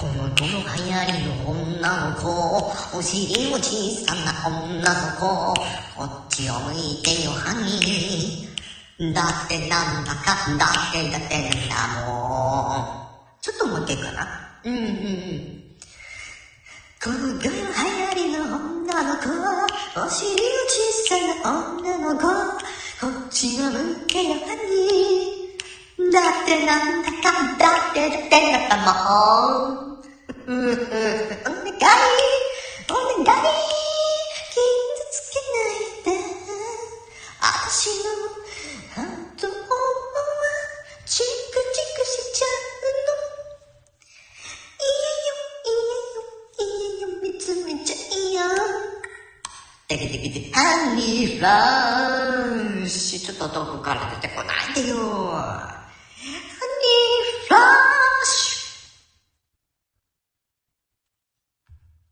この流行りの女の子お尻も小さな女の子こっちを向いてよハニー。だってなんだかだってだってなんだもちょっともう一回かな。うんうんうん。この流行りの女の子お尻の小さな女の子こっちを向けよハニー。だってなんだかだってだってなんだもん。お願い、お願い、傷つけないで。私のハートをチクチクしちゃうの。いいよ、いいよ、いいよ、見つめちゃいよ。てけてけて、ハニーラッシュ。ちょっと遠くから出てこないでよ。